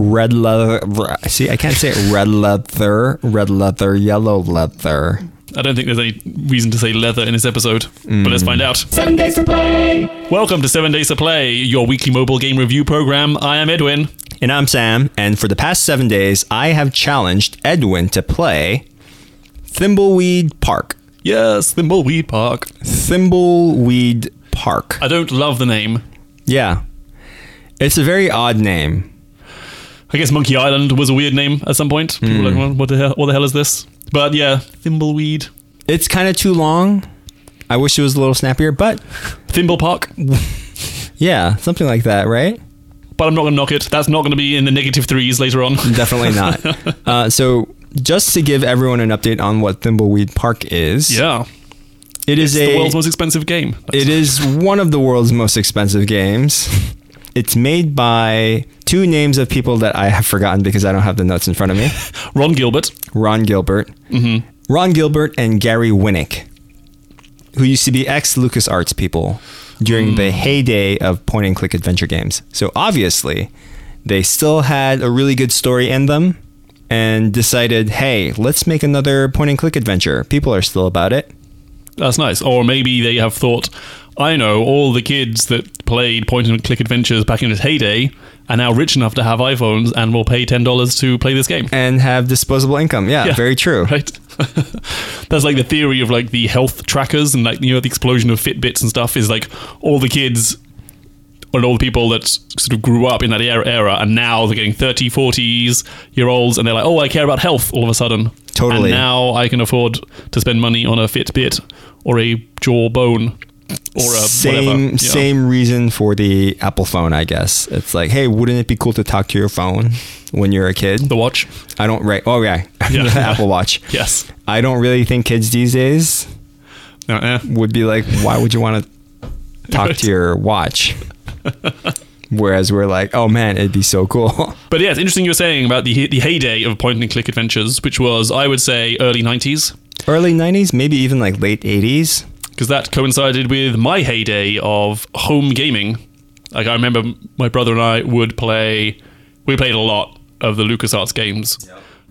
red leather. See, I can't say it. Red leather, red leather, yellow leather. I don't think there's any reason to say leather in this episode, but let's find out. Seven days to play. Welcome to Seven Days to Play, your weekly mobile game review program. I am Edwin. And I'm Sam, and for the past seven days, I have challenged Edwin to play Thimbleweed Park. Yes, Thimbleweed Park. Thimbleweed Park. I don't love the name. Yeah. It's a very odd name. I guess Monkey Island was a weird name at some point. People were like, "Well, what the hell? What the hell is this? But yeah, Thimbleweed, It's kind of too long. I wish it was a little snappier, but Thimble Park. yeah, something like that, right? But I'm not going to knock it. That's not going to be in the negative threes later on. Definitely not. uh, so, just to give everyone an update on what Thimbleweed Park is, yeah, it is it's a the world's most expensive game. It is one of the world's most expensive games. It's made by two names of people that I have forgotten because I don't have the notes in front of me. Ron Gilbert. Ron Gilbert. Mm-hmm. Ron Gilbert and Gary Winnick, who used to be ex LucasArts people during the heyday of point and click adventure games. So obviously, they still had a really good story in them and decided, hey, let's make another point and click adventure. People are still about it. That's nice. Or maybe they have thought, I know all the kids that played point and click adventures back in its heyday are now rich enough to have iPhones and will pay ten dollars to play this game. And have disposable income. Yeah, Yeah. very true. Right. That's like the theory of like the health trackers and like you know the explosion of Fitbits and stuff is like all the kids and all the people that sort of grew up in that era, era and now they're getting 30 40s year olds and they're like oh i care about health all of a sudden Totally. and now i can afford to spend money on a fitbit or a jawbone or a same whatever, you know. same reason for the Apple phone, I guess. It's like, hey, wouldn't it be cool to talk to your phone when you're a kid? the watch I don't right. Oh yeah, Yeah. the Apple Watch. yes I don't really think kids these days uh-uh. would be like, why would you want to talk to your watch? Whereas we're like, oh man, it'd be so cool. but yeah it's interesting you were saying about the the heyday of point and click adventures which was i would say early 90s Early '90s, maybe even like late '80s. because that coincided with my heyday of home gaming. Like I remember my brother and I would play. We played a lot of the LucasArts games.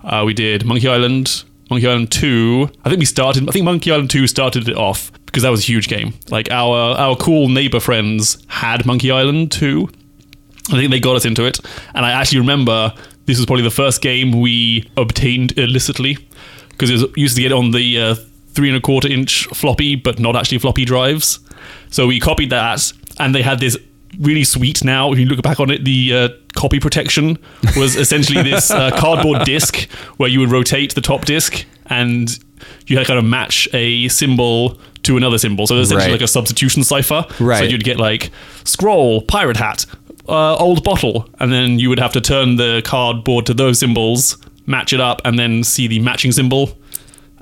Uh, we did Monkey Island, Monkey Island Two. I think we started. I think Monkey Island Two started it off because that was a huge game. Like our our cool neighbor friends had Monkey Island Two. I think they got us into it, and I actually remember this was probably the first game we obtained illicitly because it was, used to get on the uh, three and a quarter inch floppy, but not actually floppy drives. So we copied that, and they had this really sweet. Now, if you look back on it, the uh, copy protection was essentially this uh, cardboard disc where you would rotate the top disc and you had to kind of match a symbol to another symbol. So it was essentially Right. like a substitution cipher. Right. So you'd get like scroll, pirate hat, uh, old bottle, and then you would have to turn the cardboard to those symbols, match it up, and then see the matching symbol.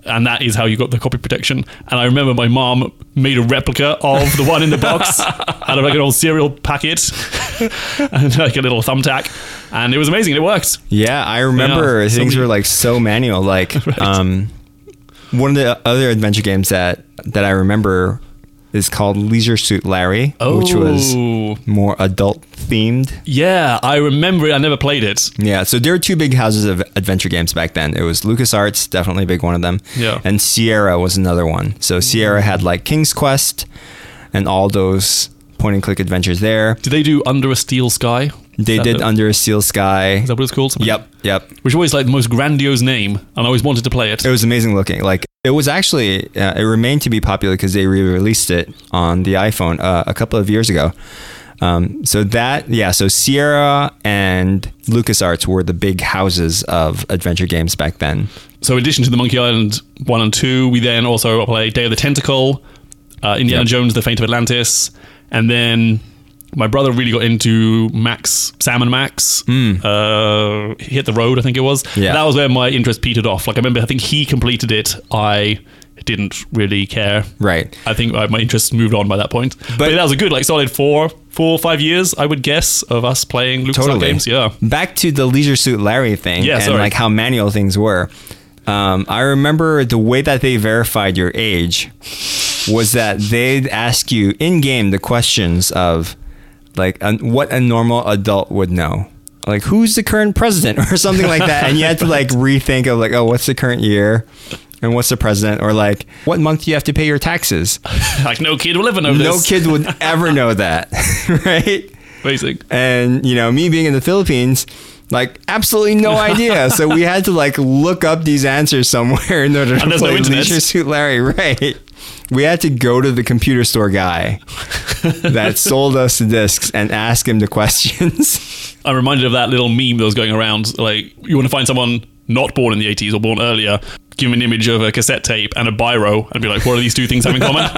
And that is how you got the copy protection. And I remember my mom made a replica of the one in the box out of like an old cereal packet and like a little thumbtack. And it was amazing. It worked. Yeah, I remember Yeah, so things we- were like so manual. Like, Right. um, one of the other adventure games that that I remember is called Leisure Suit Larry, which was Oh. more adult themed. Yeah, I remember it. I never played it. Yeah, so there were two big houses of adventure games back then. It was LucasArts, definitely a big one of them. Yeah. And Sierra was another one. So Sierra had like King's Quest and all those point and click adventures there. Did they do Under a Steel Sky? They did Under a Steel Sky. Is that what it's called? Something- Yep, yep. Which always like the most grandiose name, and I always wanted to play it. It was amazing looking. Like it was actually, uh, it remained to be popular because they re-released it on the iPhone uh, a couple of years ago. Um, so that, yeah, so Sierra and LucasArts were the big houses of adventure games back then. So, in addition to the Monkey Island one and two, we then also played Day of the Tentacle, uh, Indiana Yep. Jones: The Fate of Atlantis, and then my brother really got into Max, Sam and Max. Uh, hit the road, I think it was. Yeah. that was where my interest petered off. Like I remember, I think he completed it. I didn't really care. Right. I think uh, my interest moved on by that point. But, that was a good, like, solid four, four or five years, I would guess, of us playing LucasArts Totally. games. Yeah. Back to the Leisure Suit Larry thing Yeah, and sorry. like how manual things were. Um, I remember the way that they verified your age was that they'd ask you in game the questions of like what a normal adult would know. like who's the current president or something like that, and you had to like rethink of like, oh, what's the current year, and what's the president, or like what month do you have to pay your taxes? like no kid will ever know No this. No kid would ever know that, right? Basic. And you know, me being in the Philippines, like absolutely no idea. so we had to like look up these answers somewhere in order to And there's no play internet. Leisure Suit Larry, right? We had to go to the computer store guy that sold us the discs and ask him the questions. I'm reminded of that little meme that was going around. Like, you want to find someone not born in the 80s or born earlier, give him an image of a cassette tape and a biro, and be like, what do these two things have in common?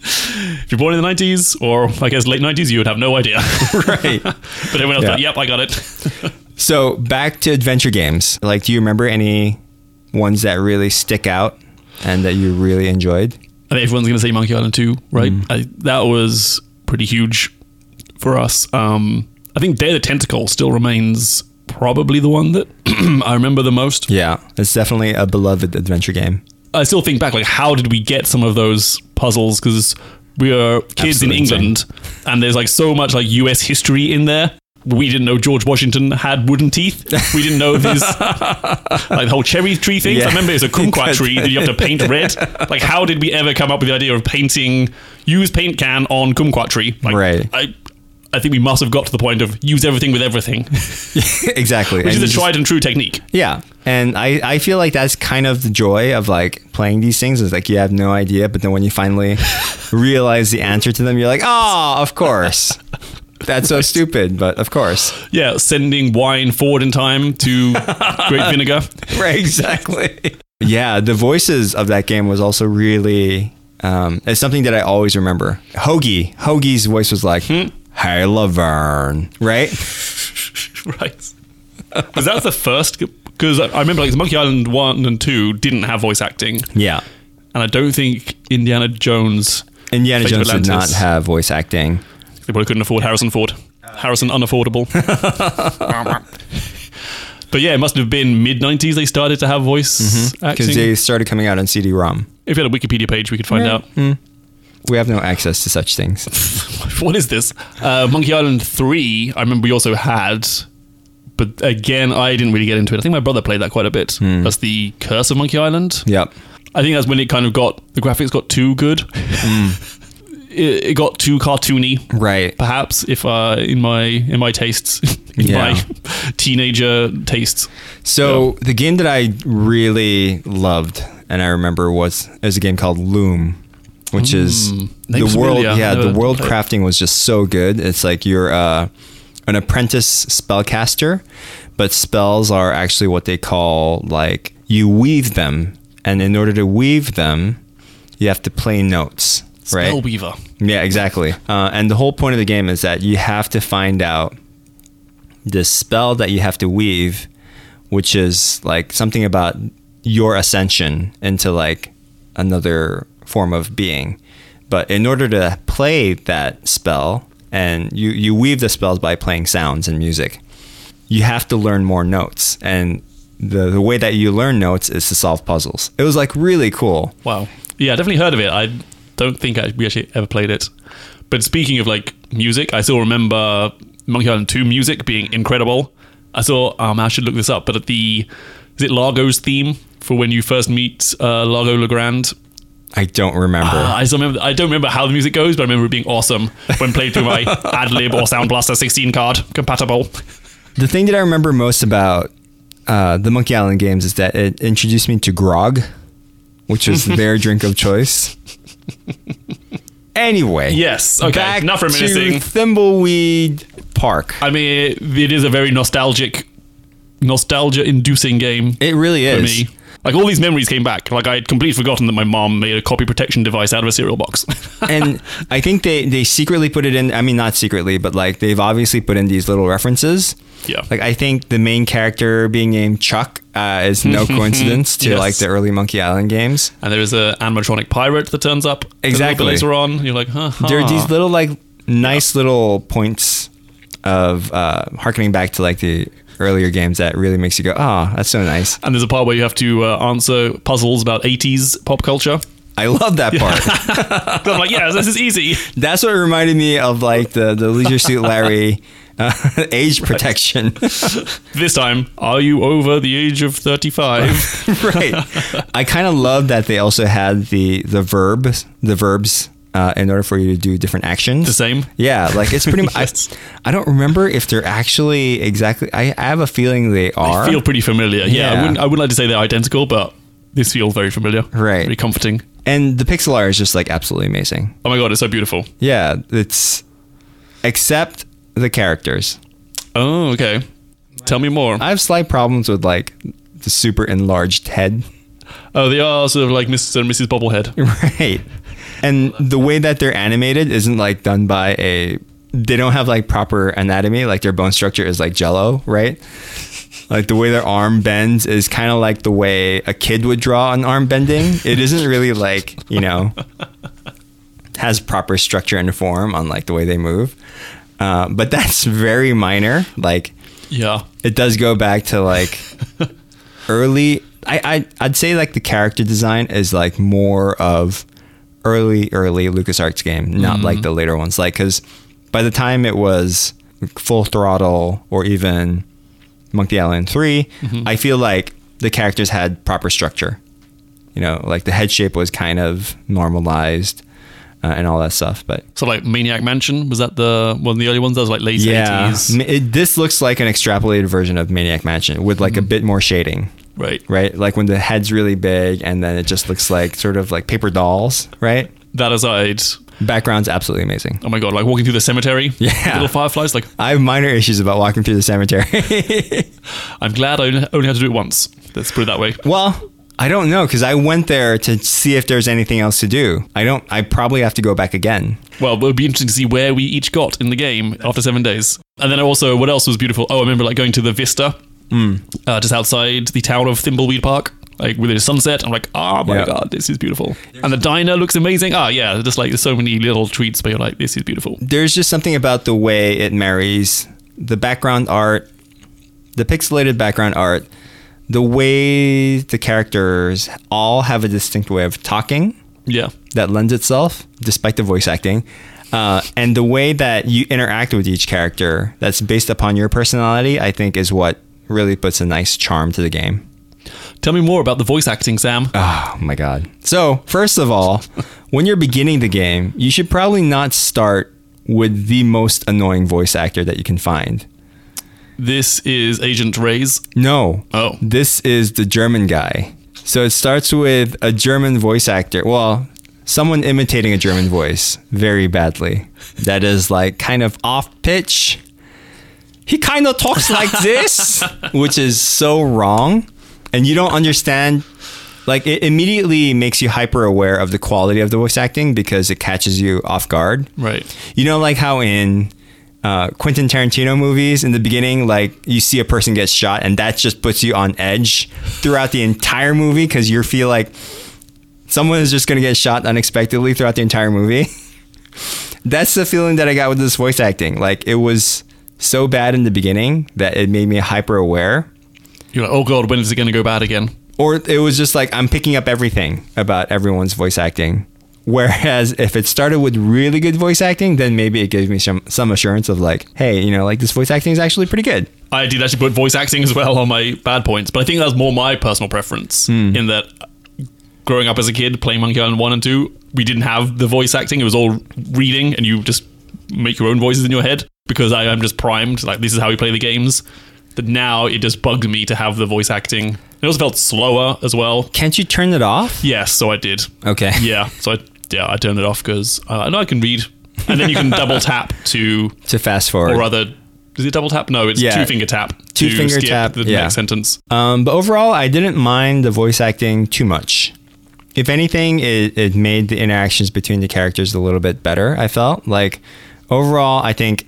if you're born in the 90s, or I guess late 90s, you would have no idea. right. but everyone else Yeah. thought, yep, I got it. So back to adventure games. Like, do you remember any ones that really stick out and that you really enjoyed? I think everyone's going to say Monkey Island 2, right? Mm. I, that was pretty huge for us. Um, I think Day of the Tentacle still remains probably the one that I remember the most. Yeah, it's definitely a beloved adventure game. I still think back, like, how did we get some of those puzzles? Because we are kids Absolutely in England, and there's like so much like U.S. history in there. We didn't know George Washington had wooden teeth. We didn't know this, like the whole cherry tree thing. Yeah. I remember it was a kumquat tree that you have to paint red. Like, how did we ever come up with the idea of painting, use paint can on kumquat tree? Like, Right. I, I think we must have got to the point of use everything with everything, exactly. which And is a just- tried and true technique. Yeah. And I, I feel like that's kind of the joy of like playing these things is like you have no idea, but then when you finally realize the answer to them, you're like, oh, of course. That's so stupid, but of course. Yeah, sending wine forward in time to Great Vinegar. Right, exactly. yeah, the voices of that game was also really um, it's something that I always remember. Hoagie. Hoagie's voice was like, Hey Laverne. Right? right. Because that the first. Because I remember like Monkey Island one and two didn't have voice acting, Yeah. and I don't think Indiana Jones. Indiana Jones did not have voice acting. They probably couldn't afford Harrison Ford. Harrison unaffordable. but yeah, it must have been mid '90s they started to have voice acting. Because they started coming out on CD ROM. if you had a Wikipedia page, we could find out. We have no access to such things. what is this? Uh, Monkey Island 3, I remember we also had, but again, I didn't really get into it. I think my brother played that quite a bit. Hmm. That's the Curse of Monkey Island. yep. I think that's when it kind of got, the graphics got too good. it, it got too cartoony. Right. Perhaps if uh, in my in my tastes, in Yeah. my teenager tastes, So the game that I really loved and I remember was is a game called Loom, which is Mm. Name's the world. familiar. Yeah, the world played. crafting was just so good. It's like you're uh, an apprentice spellcaster, but spells are actually what they call like you weave them, and in order to weave them, you have to play notes. Right. Spellweaver. Yeah, exactly. Uh, and the whole point of the game is that you have to find out the spell that you have to weave, which is like something about your ascension into like another form of being. But in order to play that spell, and you, you weave the spells by playing sounds and music, you have to learn more notes. And the, the way that you learn notes is to solve puzzles. It was like really cool. Wow. Yeah, I definitely heard of it. I don't think I, we actually ever played it. But speaking of like music, I still remember Monkey Island 2 music being incredible. I saw, um, I should look this up, but at the, is it Largo's theme for when you first meet uh, Largo LaGrande? I don't remember. Uh, I still remember. I don't remember how the music goes, but I remember it being awesome when played through my AdLib or Sound Blaster 16 card compatible. The thing that I remember most about uh, the Monkey Island games is that it introduced me to grog, which was their drink of choice. Anyway, Yes. Okay. back enough to. Thimbleweed Park. I mean, it, it is a very nostalgic, nostalgia-inducing game. It really is. for me. Like all these memories came back. Like I had completely forgotten that my mom made a copy protection device out of a cereal box. and I think they, they secretly put it in. I mean, not secretly, but like they've obviously put in these little references. yeah. Like I think the main character being named Chuck uh, is no coincidence to Yes. like the early Monkey Island games. and there is a animatronic pirate that turns up a little bit Exactly. later on. You're like, huh. there are these little like nice little points of uh harkening back to like the earlier games that really makes you go oh that's so nice and there's a part where you have to uh, answer puzzles about 80s pop culture. i love that part I'm like, yeah, this is easy. that's what reminded me of like the the leisure suit larry uh, age protection. This time, are you over the age of 35? right. I kind of love that they also had the the verbs, the verbs, uh, in order for you to do different actions. the same? Yeah, like it's pretty much. Yes. I, I don't remember if they're actually exactly. I, I have a feeling they are. feel pretty familiar. Yeah, I wouldn't, I wouldn't like to say they're identical, but this feels very familiar. Right. Very comforting. and the pixel art is just like absolutely amazing. Oh my god, it's so beautiful. Yeah, it's except the characters. Oh, okay. Tell me more. I have slight problems with like the super enlarged head. Oh, they are sort of like Mr. and Mrs. Bobblehead. Right. And the way that they're animated isn't like done by a they don't have like proper anatomy, like their bone structure is like jello, right? Like the way their arm bends is kind of like the way a kid would draw an arm bending. It isn't really like, you know, has proper structure and form on like the way they move. Uh, but that's very minor. Like Yeah. it does go back to like early I, I I'd say like the character design is like more of early early LucasArts game, not mm-hmm. like the later ones. Like cuz by the time it was full throttle or even Monkey Island 3, mm-hmm. I feel like the characters had proper structure. You know, like the head shape was kind of normalized uh, and all that stuff, but So like Maniac Mansion, was that the one of the early ones? That was like late yeah, 80s. M- it, this looks like an extrapolated version of Maniac Mansion with like a mm-hmm. bit more shading, Right. right? Like when the head's really big and then it just looks like sort of like paper dolls, right? That aside, Background's absolutely amazing. oh my god, like walking through the cemetery. Yeah. Little fireflies. Like, I have minor issues about walking through the cemetery. I'm glad I only only had to do it once. Let's put it that way. well, I don't know because I went there to see if there's anything else to do. I don't. I probably have to go back again. Well, it would be interesting to see where we each got in the game after seven days. And then also, what else was beautiful? Oh, I remember like going to the Vista, Hmm. uh, just outside the town of Thimbleweed Park. Like with the sunset, I'm like, oh my Yeah. god, this is beautiful. And the diner looks amazing. Ah, yeah, just like there's so many little treats, but you're like, this is beautiful. there's just something about the way it marries the background art, the pixelated background art, the way the characters all have a distinct way of talking Yeah, that lends itself, despite the voice acting, uh, and the way that you interact with each character that's based upon your personality, I think is what really puts a nice charm to the game. tell me more about the voice acting, Sam. Oh my god. So, first of all, when you're beginning the game, you should probably not start with the most annoying voice actor that you can find. This is Agent Reyes. No. Oh. This is the German guy. So it starts with a German voice actor. Well, someone imitating a German voice very badly. That is like kind of off pitch. He kind of talks like this, which is so wrong. And you don't understand. Like, it immediately makes you hyper aware of the quality of the voice acting because it catches you off guard. Right. You know, like how in uh, Quentin Tarantino movies, in the beginning, like you see a person get shot, and that just puts you on edge throughout the entire movie because you feel like someone is just going to get shot unexpectedly throughout the entire movie. That's the feeling that I got with this voice acting. Like it was so bad in the beginning that it made me hyper aware. You're like, oh god, when is it going to go bad again? Or it was just like I'm picking up everything about everyone's voice acting. Whereas if it started with really good voice acting, then maybe it gives me some some assurance of like, hey, you know, like this voice acting is actually pretty good. I did actually put voice acting as well on my bad points, but I think that's more my personal preference Hmm. in that growing up as a kid playing Monkey Island 1 and 2, we didn't have the voice acting. It was all reading and you just make your own voices in your head because I am just primed. Like, this is how we play the games. But now it just bugged me to have the voice acting. It also felt slower as well. Can't you turn it off? Yes, so I did. Okay. Yeah, so I, yeah, I turned it off because uh, I know I can read. And then you can double tap to, To fast forward. or rather, is it double tap? No, it's Yeah. two finger tap. Two finger tap, the yeah. next sentence. Um, but overall, I didn't mind the voice acting too much. If anything, it, it made the interactions between the characters a little bit better. I felt like overall, I think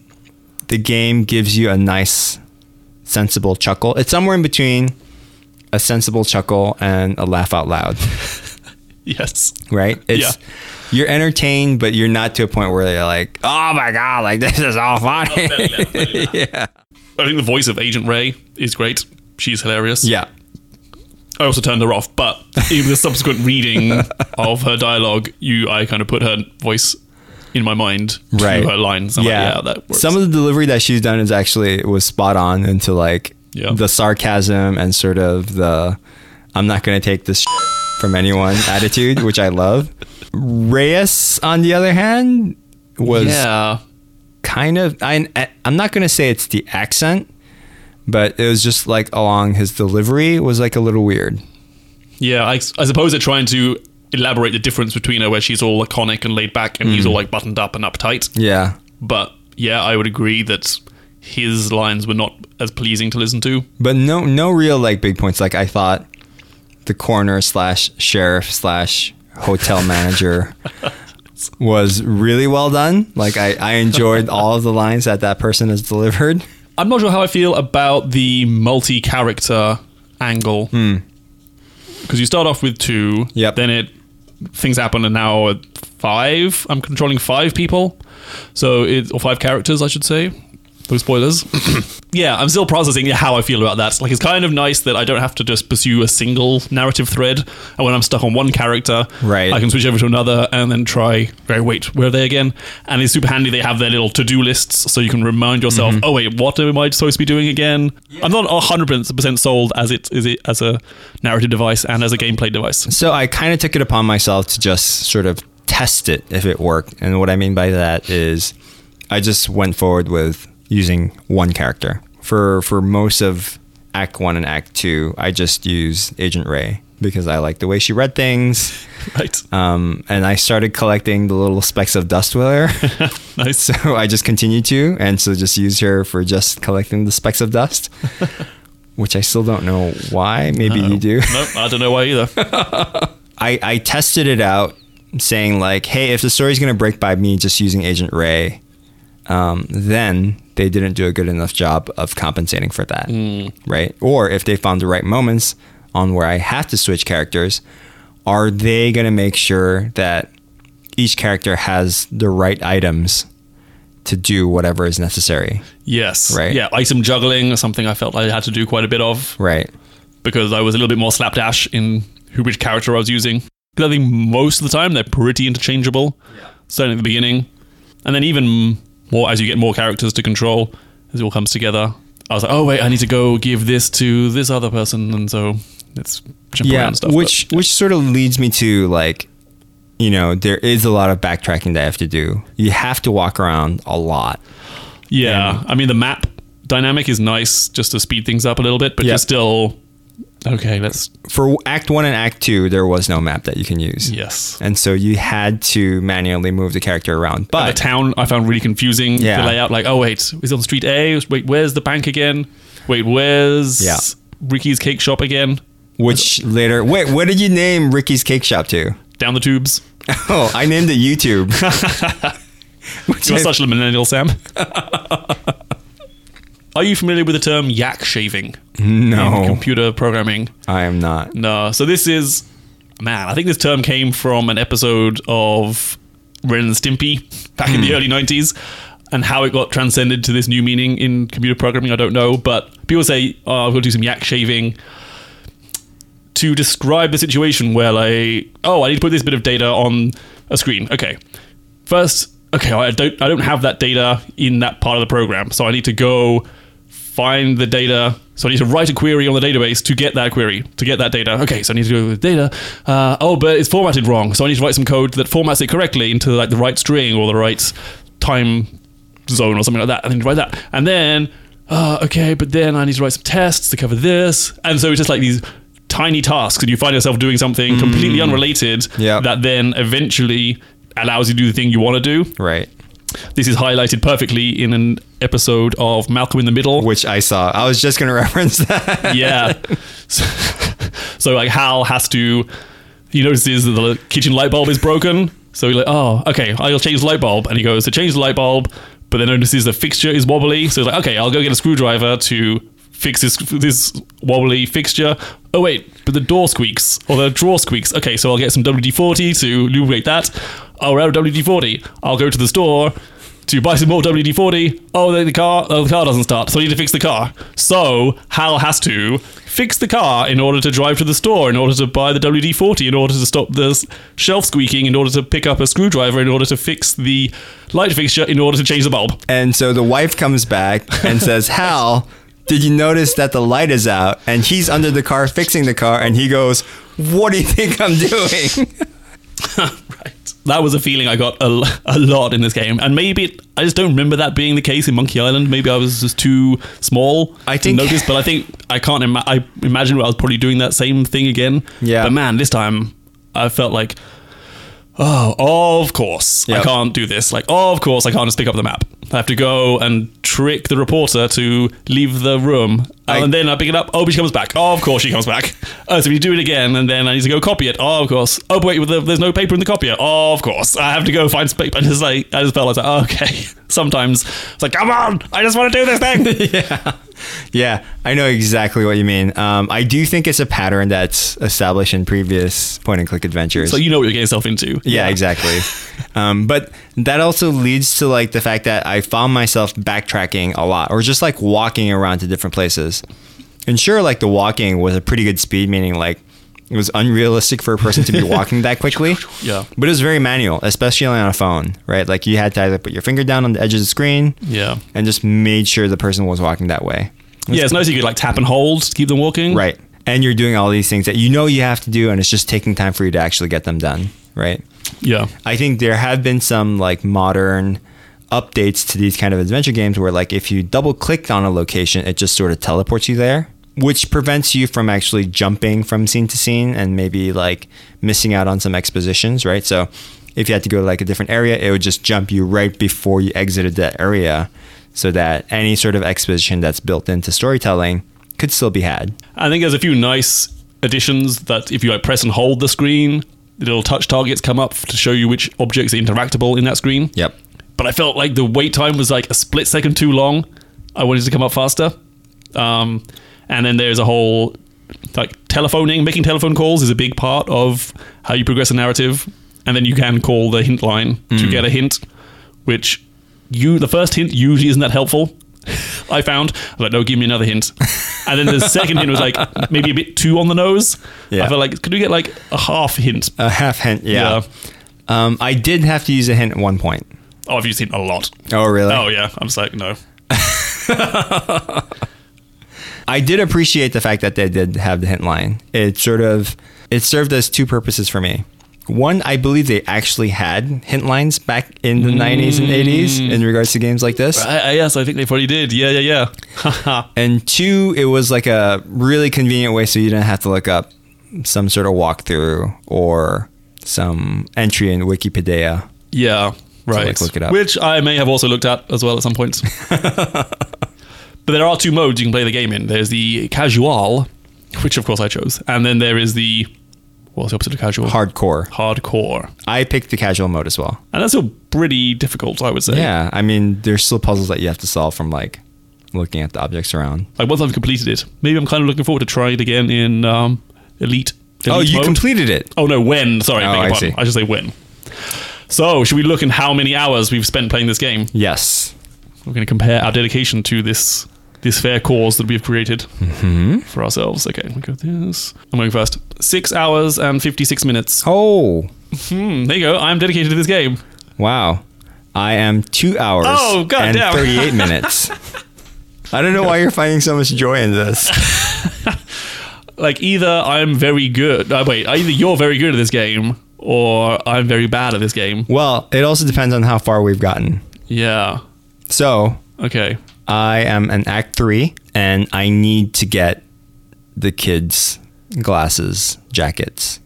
the game gives you a nice, sensible chuckle. It's somewhere in between a sensible chuckle and a laugh out loud, Yes. right? It's Yeah. you're entertained, but you're not to a point where you're like, oh my god, like this is all funny. Oh, yeah, I think the voice of Agent Ray is great. She's hilarious. yeah. I also turned her off, but even the subsequent reading of her dialogue, you I kind of put her voice in my mind Right. her lines. I'm like, yeah, yeah, that works. some of the delivery that she's done is actually was spot on into like Yeah. the sarcasm and sort of the I'm not going to take this from anyone attitude, which I love. Reyes, on the other hand, was yeah, kind of I, I'm not going to say it's the accent, but it was just like along his delivery was like a little weird. yeah. I, I suppose they're trying to elaborate the difference between her, where she's all laconic and laid back, and Mm. he's all like buttoned up and uptight. Yeah. But yeah, I would agree that his lines were not as pleasing to listen to. But no, no real like big points. Like I thought, the coroner slash sheriff slash hotel manager was really well done. Like I, I enjoyed all of the lines that that person has delivered. I'm not sure how I feel about the multi-character angle. Because you start off with two, Hmm. Yep. then it things happen, and now five. I'm controlling five people, so it or five characters, I should say. No spoilers. yeah, I'm still processing how I feel about that. Like, it's kind of nice that I don't have to just pursue a single narrative thread, and when I'm stuck on one character, Right. I can switch over to another and then try. Okay, wait, where are they again? And it's super handy. They have their little to-do lists, so you can remind yourself. Mm-hmm. Oh wait, what am I supposed to be doing again? I'm not 100 percent sold as it is it as a narrative device and as a gameplay device. So I kind of took it upon myself to just sort of test it if it worked. And what I mean by that is I just went forward with using one character. For for most of Act 1 and Act 2, I just use Agent Ray because I like the way she read things. Right. Um, and I started collecting the little specks of dust with her. nice. so I just continued to, and so just use her for just collecting the specks of dust, which I still don't know why. Maybe you do. no, I don't know why either. I, I tested it out saying like, hey, if the story's gonna break by me just using Agent Ray, um, then they didn't do a good enough job of compensating for that, mm. right? Or if they found the right moments on where I have to switch characters, are they gonna make sure that each character has the right items to do whatever is necessary, Yes. Right. Yeah, item juggling is something I felt I had to do quite a bit of right? because I was a little bit more slapdash in who which character I was using. Because I think most of the time they're pretty interchangeable. Certainly at the beginning, and then even more as you get more characters to control, as it all comes together. I was like, oh wait, I need to go give this to this other person, and so let's jump around yeah and stuff. which which sort of leads me to like you know there is a lot of backtracking that i have to do you have to walk around a lot But yeah, I mean the map dynamic is nice just to speed things up a little bit, but Yep. you're still okay. Let's for act 1 and act 2 there was no map that you can use yes. and so you had to manually move the character around But the town I found really confusing. Yeah. The layout, like, oh wait, is it on street A? Wait, where's the bank again? Wait, where's Yeah. Ricky's cake shop again? which later wait what did you name ricky's cake shop to Down the tubes. oh i named it youtube You're I- such a millennial, Sam. Are you familiar with the term yak shaving in no computer programming? i am not No. So this is man. I think this term came from an episode of Ren and Stimpy back in the hmm. early '90s, and how it got transcended to this new meaning in computer programming. I don't know, but people say, "Oh, I'm going to do some yak shaving." To describe the situation where, like, oh, I need to put this bit of data on a screen. Okay, first, okay, I don't, I don't have that data in that part of the program, so I need to go find the data. So I need to write a query on the database to get that query, to get that data. Okay, so I need to go with data. Uh, oh, but it's formatted wrong. So I need to write some code that formats it correctly into like the right string or the right time zone or something like that. I need to write that. And then, uh, okay, but then I need to write some tests to cover this. And so it's just like these tiny tasks, and you find yourself doing something completely unrelated Yep. that then eventually allows you to do the thing you want to do. right This is highlighted perfectly in an episode of Malcolm in the Middle. which i saw i was just going to reference that yeah. So, so, like Hal has to he notices that the kitchen light bulb is broken. So he's like, oh, okay, I'll change the light bulb. And he goes to change the light bulb, but then notices the fixture is wobbly. So he's like, okay, I'll go get a screwdriver to fix this this wobbly fixture. Oh wait, but the door squeaks or the drawer squeaks. Okay, so I'll get some WD-40 to lubricate that. We're out of WD-40. I'll go to the store to buy some more WD forty. Oh, the, car, oh, the car doesn't start, so I need to fix the car. So Hal has to fix the car in order to drive to the store, in order to buy the WD forty, in order to stop the shelf squeaking, in order to pick up a screwdriver, in order to fix the light fixture, in order to change the bulb. And so the wife comes back and says, Hal, did you notice that the light is out? And he's under the car fixing the car, and he goes, What do you think I'm doing? right. That was a feeling I got a, a lot in this game, and maybe it, I just don't remember that being the case in Monkey Island. Maybe I was just too small I to think- notice, but I think I can't. Ima- I imagine I was probably doing that same thing again. Yeah. But man, this time I felt like, oh, of course I can't do this. Like, oh, of course I can't just pick up the map. I have to go and trick the reporter to leave the room, I- and then I pick it up. Oh, but she comes back. Oh, of course she comes back. Oh, so we do it again, and then I need to go copy it. Oh, of course. Oh, but wait, there- there's no paper in the copier. Oh, of course. I have to go find some paper. And just like I just felt like, oh, okay. Sometimes it's like, come on, I just want to do this thing. yeah, I know exactly what you mean. Um, I do think it's a pattern that's established in previous point and click adventures. so you know what you're getting yourself into. Yeah, exactly. um, but that also leads to like the fact that I found myself backtracking a lot, or just like walking around to different places. And sure, like the walking was a pretty good speed, meaning like it was unrealistic for a person to be walking that quickly. Yeah. But it was very manual, especially on a phone, right? Like you had to either put your finger down on the edge of the screen Yeah. and just made sure the person was walking that way. Yeah, it's nice you could like tap and hold to keep them walking. Right. And you're doing all these things that you know you have to do, and it's just taking time for you to actually get them done, right? Yeah. I think there have been some like modern updates to these kind of adventure games where like if you double click on a location, it just sort of teleports you there, which prevents you from actually jumping from scene to scene and maybe like missing out on some expositions, right? So if you had to go to like a different area, it would just jump you right before you exited that area so that any sort of exposition that's built into storytelling could still be had. I think there's a few nice additions that if you like press and hold the screen, little touch targets come up to show you which objects are interactable in that screen. Yep. But I felt like the wait time was like a split second too long. I wanted to come up faster. Um, and then there's a whole like telephoning, making telephone calls is a big part of how you progress a narrative. And then you can call the hint line to get a hint, which you the first hint usually isn't that helpful. I found I was like, no, give me another hint. And then the second hint was like maybe a bit too on the nose. Yeah. I felt like could we get like a half hint? A half hint, yeah. Um, I did have to use a hint at one point. Oh, I've used hint a lot. Oh, really? Oh yeah, I'm just like no. I did appreciate the fact that they did have the hint line. It sort of it served as two purposes for me. One, I believe they actually had hint lines back in the 90s and 80s mm. in regards to games like this. I, I, yes, I think they probably did. Yeah, yeah, yeah. And two, it was like a really convenient way so you didn't have to look up some sort of walkthrough or some entry in Wikipedia. yeah, right. like, look it up. Which I may have also looked at as well at some points. but there are two modes you can play the game in. There's the casual, which of course I chose, and then there is the what's the opposite of casual? Hardcore. Hardcore, I picked the casual mode as well. and that's still pretty difficult, I would say. Yeah, I mean, there's still puzzles that you have to solve from like looking at the objects around. Like once I've completed it, maybe I'm kind of looking forward to trying it again in um, Elite. oh, you mode. completed it. Oh no, when? Sorry, Oh, I see. I should say when. So, should we look in how many hours we've spent playing this game? Yes. We're going to compare our dedication to this this fair cause that we've created Mm-hmm. for ourselves. Okay, we go this. I'm going first. Six hours and 56 minutes. Oh, Hmm, there you go. I'm dedicated to this game. wow. I am two hours Oh, God and damn. 38 minutes. I don't know why you're finding so much joy in this. Like, either I'm very good. Uh, wait, either you're very good at this game or I'm very bad at this game. Well, it also depends on how far we've gotten. Yeah. So, Okay. I am an act three, and I need to get the kids' glasses, jackets,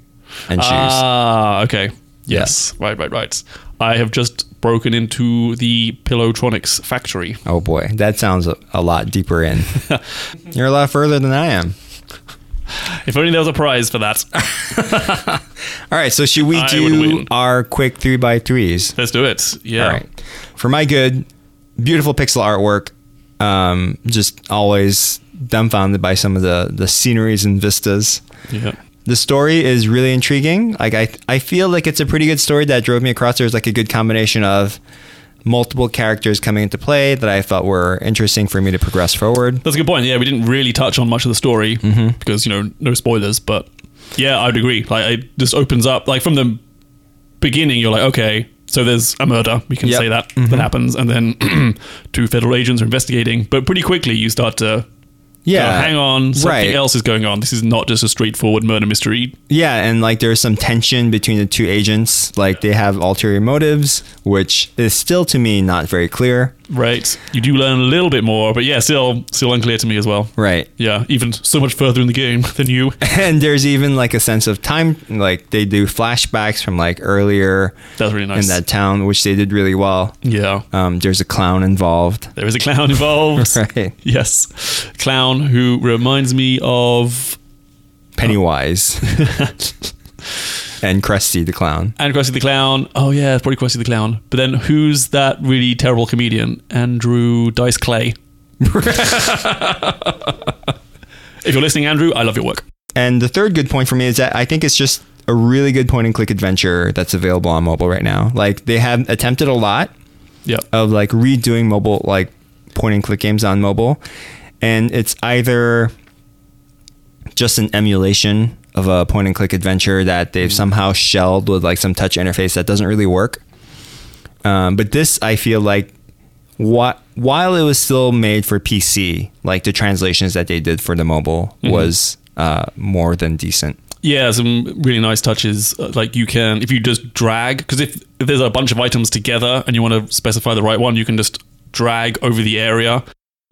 and shoes. Ah, okay. Yes. Right, right, right. I have just broken into the Pillowtronics factory. oh boy, that sounds a, a lot deeper in. You're a lot further than I am. If only there was a prize for that. All right, so should we I do our quick three by threes? Let's do it. Yeah. All right. For my good, beautiful pixel artwork. Um, just always dumbfounded by some of the the sceneries and vistas. Yeah. The story is really intriguing. Like I, I feel like it's a pretty good story that drove me across. There's like a good combination of multiple characters coming into play that I felt were interesting for me to progress forward. That's a good point. Yeah, we didn't really touch on much of the story Mm-hmm. because you know no spoilers. But yeah, I'd agree. Like it just opens up. Like from the beginning, you're like, okay, so there's a murder. We can Yep. say that Mm-hmm. that happens, and then two federal agents are investigating. But pretty quickly, you start to Yeah, hang on, something right. else is going on. This is not just a straightforward murder mystery. Yeah, and like there's some tension between the two agents. Like they have ulterior motives, which is still to me not very clear. Right. You do learn a little bit more, but yeah, still still unclear to me as well. Right. Yeah, even so much further in the game than you. And there's even like a sense of time, like they do flashbacks from like earlier That's really nice. in that town, which they did really well. yeah. Um, there's a clown involved. There is a clown involved. Right. Yes. Clown who reminds me of Pennywise and Krusty the clown. and Krusty the Clown. Oh yeah, it's probably Krusty the Clown. But then who's that really terrible comedian? Andrew Dice Clay. if you're listening, Andrew, I love your work. And the third good point for me is that I think it's just a really good point and click adventure that's available on mobile right now. Like they have attempted a lot Yeah. of like redoing mobile like point and click games on mobile and it's either just an emulation of a point and click adventure that they've somehow shelled with like some touch interface that doesn't really work. Um, but this i feel like wh- while it was still made for pc like the translations that they did for the mobile was uh, more than decent. Yeah, some really nice touches. Uh, Like you can, if you just drag, because if, if there's a bunch of items together and you want to specify the right one, you can just drag over the area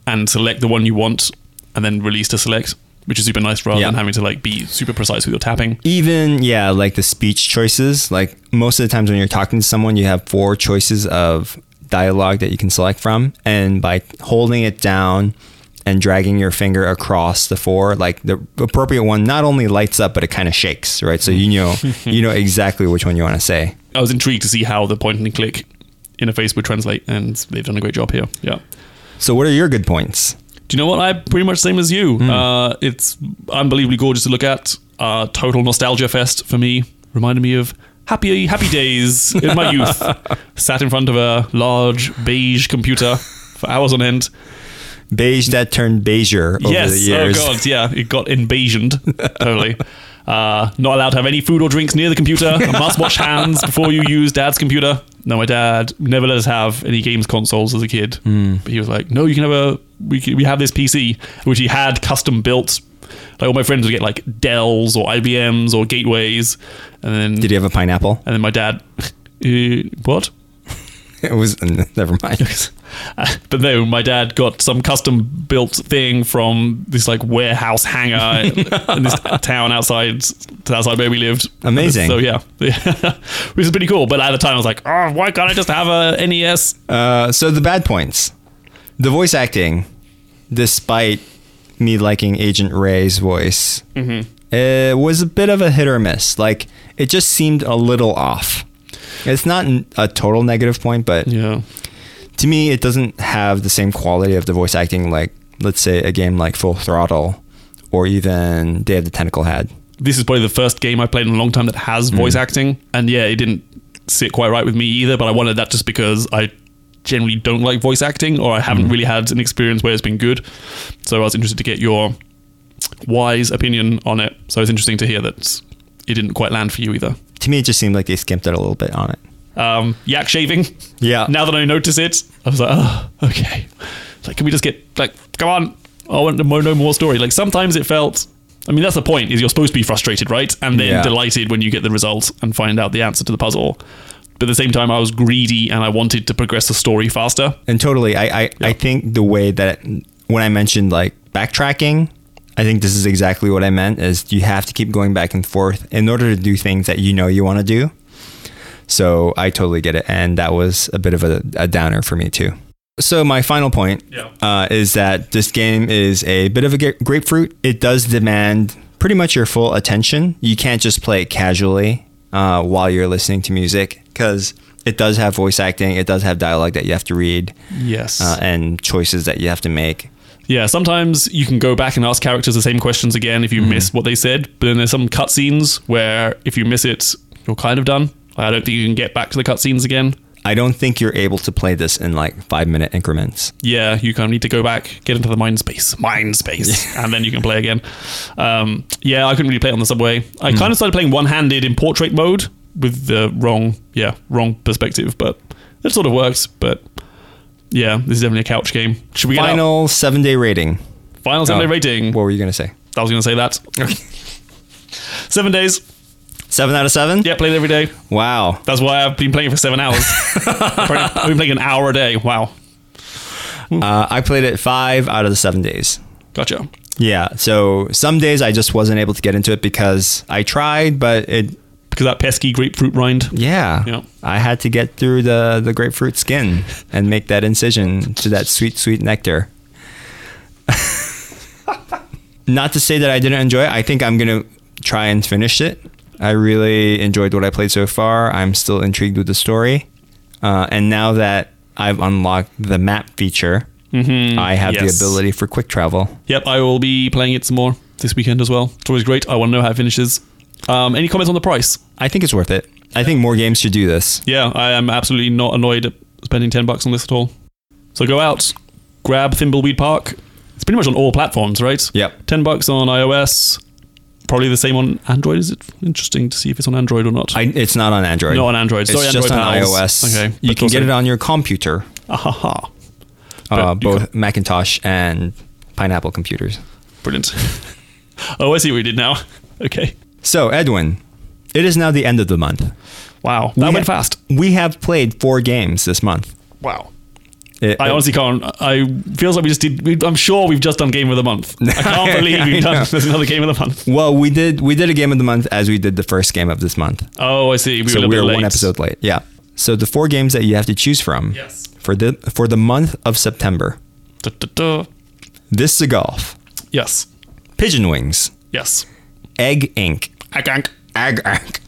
and select the one you want, and then release to select, which is super nice rather Yeah. than having to like be super precise with your tapping. even yeah like the speech choices like most of the times when you're talking to someone you have four choices of dialogue that you can select from and by holding it down and dragging your finger across the four like the appropriate one not only lights up but it kind of shakes right so you know you know exactly which one you want to say I was intrigued to see how the point and click interface would translate, and they've done a great job here. Yeah. so what are your good points Do you know what? I'm pretty much the same as you. Uh, it's unbelievably gorgeous to look at. Uh, total nostalgia fest for me. Reminded me of happy happy days in my youth. Sat in front of a large beige computer for hours on end. beige that turned beiger over yes. the years Oh god. Yeah. It got invasioned. totally. Uh, not allowed to have any food or drinks near the computer. Must wash hands before you use dad's computer. No, my dad never let us have any games consoles as a kid. But he was like, "No, you can have a we we have this PC, which he had custom built. Like all my friends would get like Dells or IBMs or Gateways, and then did he have a pineapple and then my dad, "Uh, what? it was never mind but no, my dad got some custom built thing from this like warehouse hangar in this town outside outside where we lived. Amazing. So yeah, which is pretty cool. But at the time, I was like, oh, why can't I just have a NES? Uh, so the bad points, the voice acting, despite me liking Agent Ray's voice, mm-hmm. it was a bit of a hit or miss. Like it just seemed a little off. It's not a total negative point, but Yeah, to me, it doesn't have the same quality of the voice acting like, let's say, a game like Full Throttle or even Day of the Tentacle had. this is probably the first game I played in a long time that has voice mm. acting, and yeah, it didn't sit quite right with me either. But I wanted that just because I generally don't like voice acting, or I haven't really had an experience where it's been good. So I was interested to get your wise opinion on it. So it's interesting to hear that it didn't quite land for you either. To me, it just seemed like they skimped it a little bit on it. Um, yak shaving. Yeah. Now that I notice it, I was like, oh, okay. Like, can we just get like, come on? I want to know more story. Like sometimes it felt. I mean, that's the point. Is you're supposed to be frustrated, right? And then Yeah. delighted when you get the result and find out the answer to the puzzle. But at the same time, I was greedy and I wanted to progress the story faster. And totally, I I, I think the way that when I mentioned like backtracking, I think this is exactly what I meant. Is you have to keep going back and forth in order to do things that you know you want to do. So I totally get it, and that was a bit of a, a downer for me too. So my final point Yeah. uh, is that this game is a bit of a grapefruit. It does demand pretty much your full attention. You can't just play it casually uh, while you're listening to music because it does have voice acting. It does have dialogue that you have to read Yes. uh, and choices that you have to make. Yeah, sometimes you can go back and ask characters the same questions again if you miss what they said. But then there's some cutscenes where if you miss it, you're kind of done. I don't think you can get back to the cutscenes again. I don't think you're able to play this in like five minute increments. Yeah, you kind of need to go back, get into the mind space, mind space, and then you can play again. Um, yeah, I couldn't really play it on the subway. I Hmm. kind of started playing one handed in portrait mode with the wrong, yeah, wrong perspective, but it sort of works. But yeah, this is definitely a couch game. Should we? Final seven day rating. final seven day Oh, rating? What were you gonna say? I was going to say that. Okay. Seven days. Seven out of seven. Yeah, played every day. Wow. That's why I've been playing for seven hours. I've been playing an hour a day. Wow. Uh, I played it five out of the seven days. Gotcha. Yeah. So some days I just wasn't able to get into it because I tried, but it. Because that pesky grapefruit rind. Yeah. Yeah. I had to get through the the grapefruit skin and make that incision to that sweet sweet nectar. Not to say that I didn't enjoy it. I think I'm gonna try and finish it. I really enjoyed what I played so far. I'm still intrigued with the story, uh, and now that I've unlocked the map feature, I have Yes. the ability for quick travel. Yep, I will be playing it some more this weekend as well. It's always great. I want to know how it finishes. Um, any comments on the price? I think it's worth it. I think more games should do this. Yeah, I am absolutely not annoyed at spending 10 bucks on this at all. So go out, grab Thimbleweed Park. It's pretty much on all platforms, right? Yep. 10 bucks on iOS. Probably the same on Android. Is it interesting to see if it's on Android or not? I, it's not on Android. Not on Android. It's Sorry, just Android on pals. iOS. Okay, You can also- get it on your computer, Ahaha. uh, both Macintosh and Pineapple computers. Brilliant. oh, I see what we did now. Okay. So, Edwin, it is now the end of the month. Wow. We That ha- went fast. We have played four games this month. Wow. It- I honestly can't. I feels like we just did. We, I'm sure we've just done game of the month. I can't believe we've know. done. There's another game of the month. well, we did we did a game of the month as we did the first game of this month. Oh, I see. We were a so little we were late. one episode late. Yeah. So the four games that you have to choose from Yes. for the for the month of September: Da, da, da. This is a Golf, Yes. Pigeon Wings, Yes. Egg Inc., Agank. Egg Ag,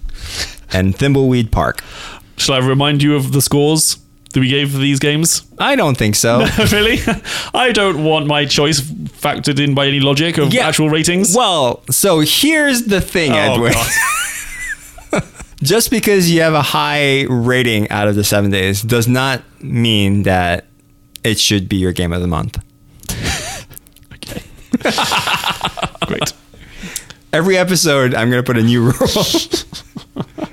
and Thimbleweed Park. Shall I remind you of the scores that we gave for these games? I don't think so. really? I don't want my choice factored in by any logic of Yeah. actual ratings. Well, so here's the thing, Oh, Edwin. God. Just because you have a high rating out of the seven days does not mean that it should be your game of the month. Okay. Great. Every episode, I'm going to put a new rule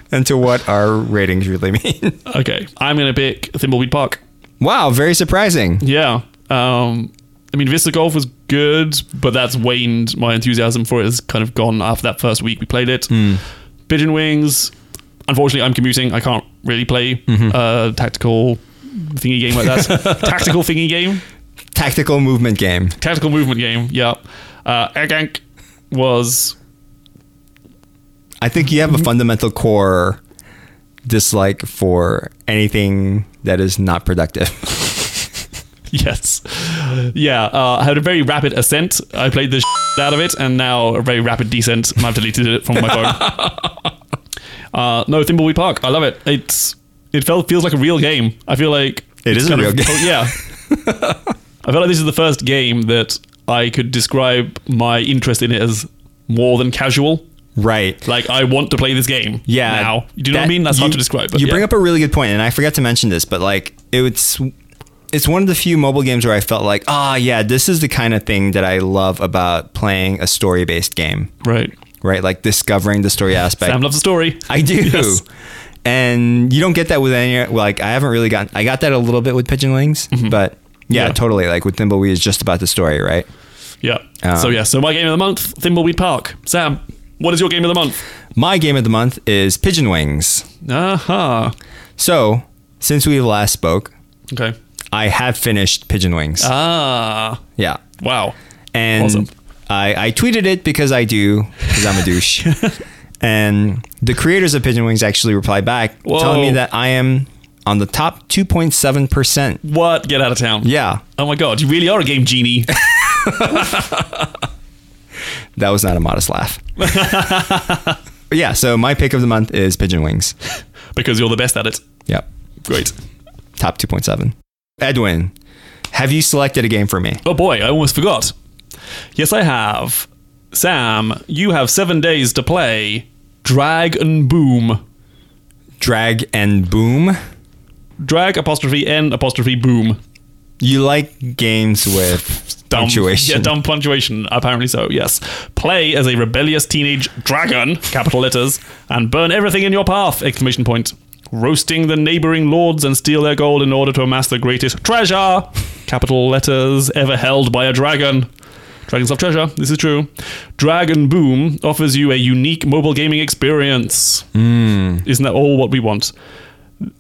into what our ratings really mean. Okay. I'm going to pick Thimbleweed Park. Wow, very surprising. Yeah. Um, I mean, Vista Golf was good, but that's waned. My enthusiasm for it has kind of gone after that first week we played it. Pigeon Wings. Unfortunately, I'm commuting. I can't really play a tactical thingy game like that. tactical thingy game. Tactical movement game. Tactical movement game. Yeah. Uh, Ergank was I think you have a fundamental core dislike for anything that is not productive. yes, yeah. Uh, I had a very rapid ascent. I played the shit out of it, and now a very rapid descent. I've deleted it from my phone. uh, no, Thimbleweed Park. I love it. It's it felt feels like a real game. I feel like it's a real of- game. oh, yeah. I feel like this is the first game that I could describe my interest in it as more than casual. Right. Like I want to play this game. Yeah. Now, do you know what I mean? That's hard to describe. But you yeah. bring up a really good point, and I forgot to mention this, but like it's it's one of the few mobile games where I felt like, ah, yeah, this is the kind of thing that I love about playing a story based game, right. right? Like discovering the story aspect. Sam loves the story. I do. Yes. And you don't get that with any like I haven't really gotten I got that a little bit with Pigeon Wings, but yeah, Mm-hmm. Yeah. totally. Like with Thimbleweed is just about the story, right? Yeah. Um, so yeah. So my game of the month, Thimbleweed Park. Sam, what is your game of the month? My game of the month is Pigeon Wings. Aha. So, since we last spoke, Okay. I have finished Pigeon Wings. Ah. yeah. Wow. And Awesome. I, I tweeted it because I do, because I'm a douche. and the creators of Pigeon Wings actually replied back telling me that I am on the top 2.7%. What? Get out of town. Yeah, Oh my god, you really are a game genie. that was not a modest laugh. but yeah, so my pick of the month is Pigeon Wings. because you're the best at it. Yep, Great. top 2.7. Edwin, have you selected a game for me? Oh boy, I almost forgot. Yes, I have. Sam, you have seven days to play Drag'n'Boom. Drag and Boom. drag apostrophe n apostrophe boom. You like games with Dumb, punctuation. Yeah, dumb punctuation. Apparently so. Yes. Play as a rebellious teenage dragon, capital letters, and burn everything in your path! Exclamation point. Roasting the neighboring lords and steal their gold in order to amass the greatest treasure, capital letters, ever held by a dragon. Dragons love treasure. This is true. Drag'n'Boom offers you a unique mobile gaming experience. Isn't that all what we want?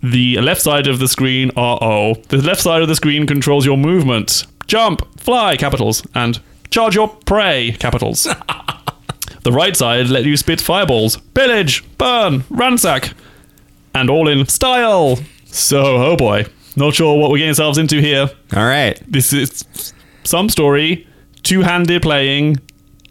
The left side of the screen, uh oh. The left side of the screen controls your movement. Jump, fly, capitals, and charge your prey, capitals. the right side let you spit fireballs, pillage, burn, ransack, and all in style. So, oh boy, not sure what we're getting ourselves into here. All right. This is some story, two-handed playing,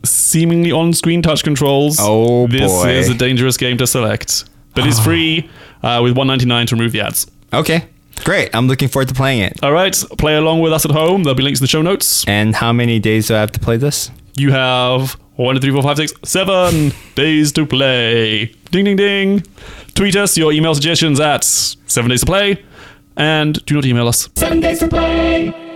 seemingly on-screen touch controls. Oh, this boy. is a dangerous game to select, but it's free uh, with 199 to remove the ads. Okay. Great. I'm looking forward to playing it. All right, play along with us at home. There'll be links in the show notes. And how many days do I have to play this? You have one, two, three, four, five, six, seven days to play. Ding, ding, ding. Tweet us your email suggestions at seven days to play, and do not email us. Seven days to play.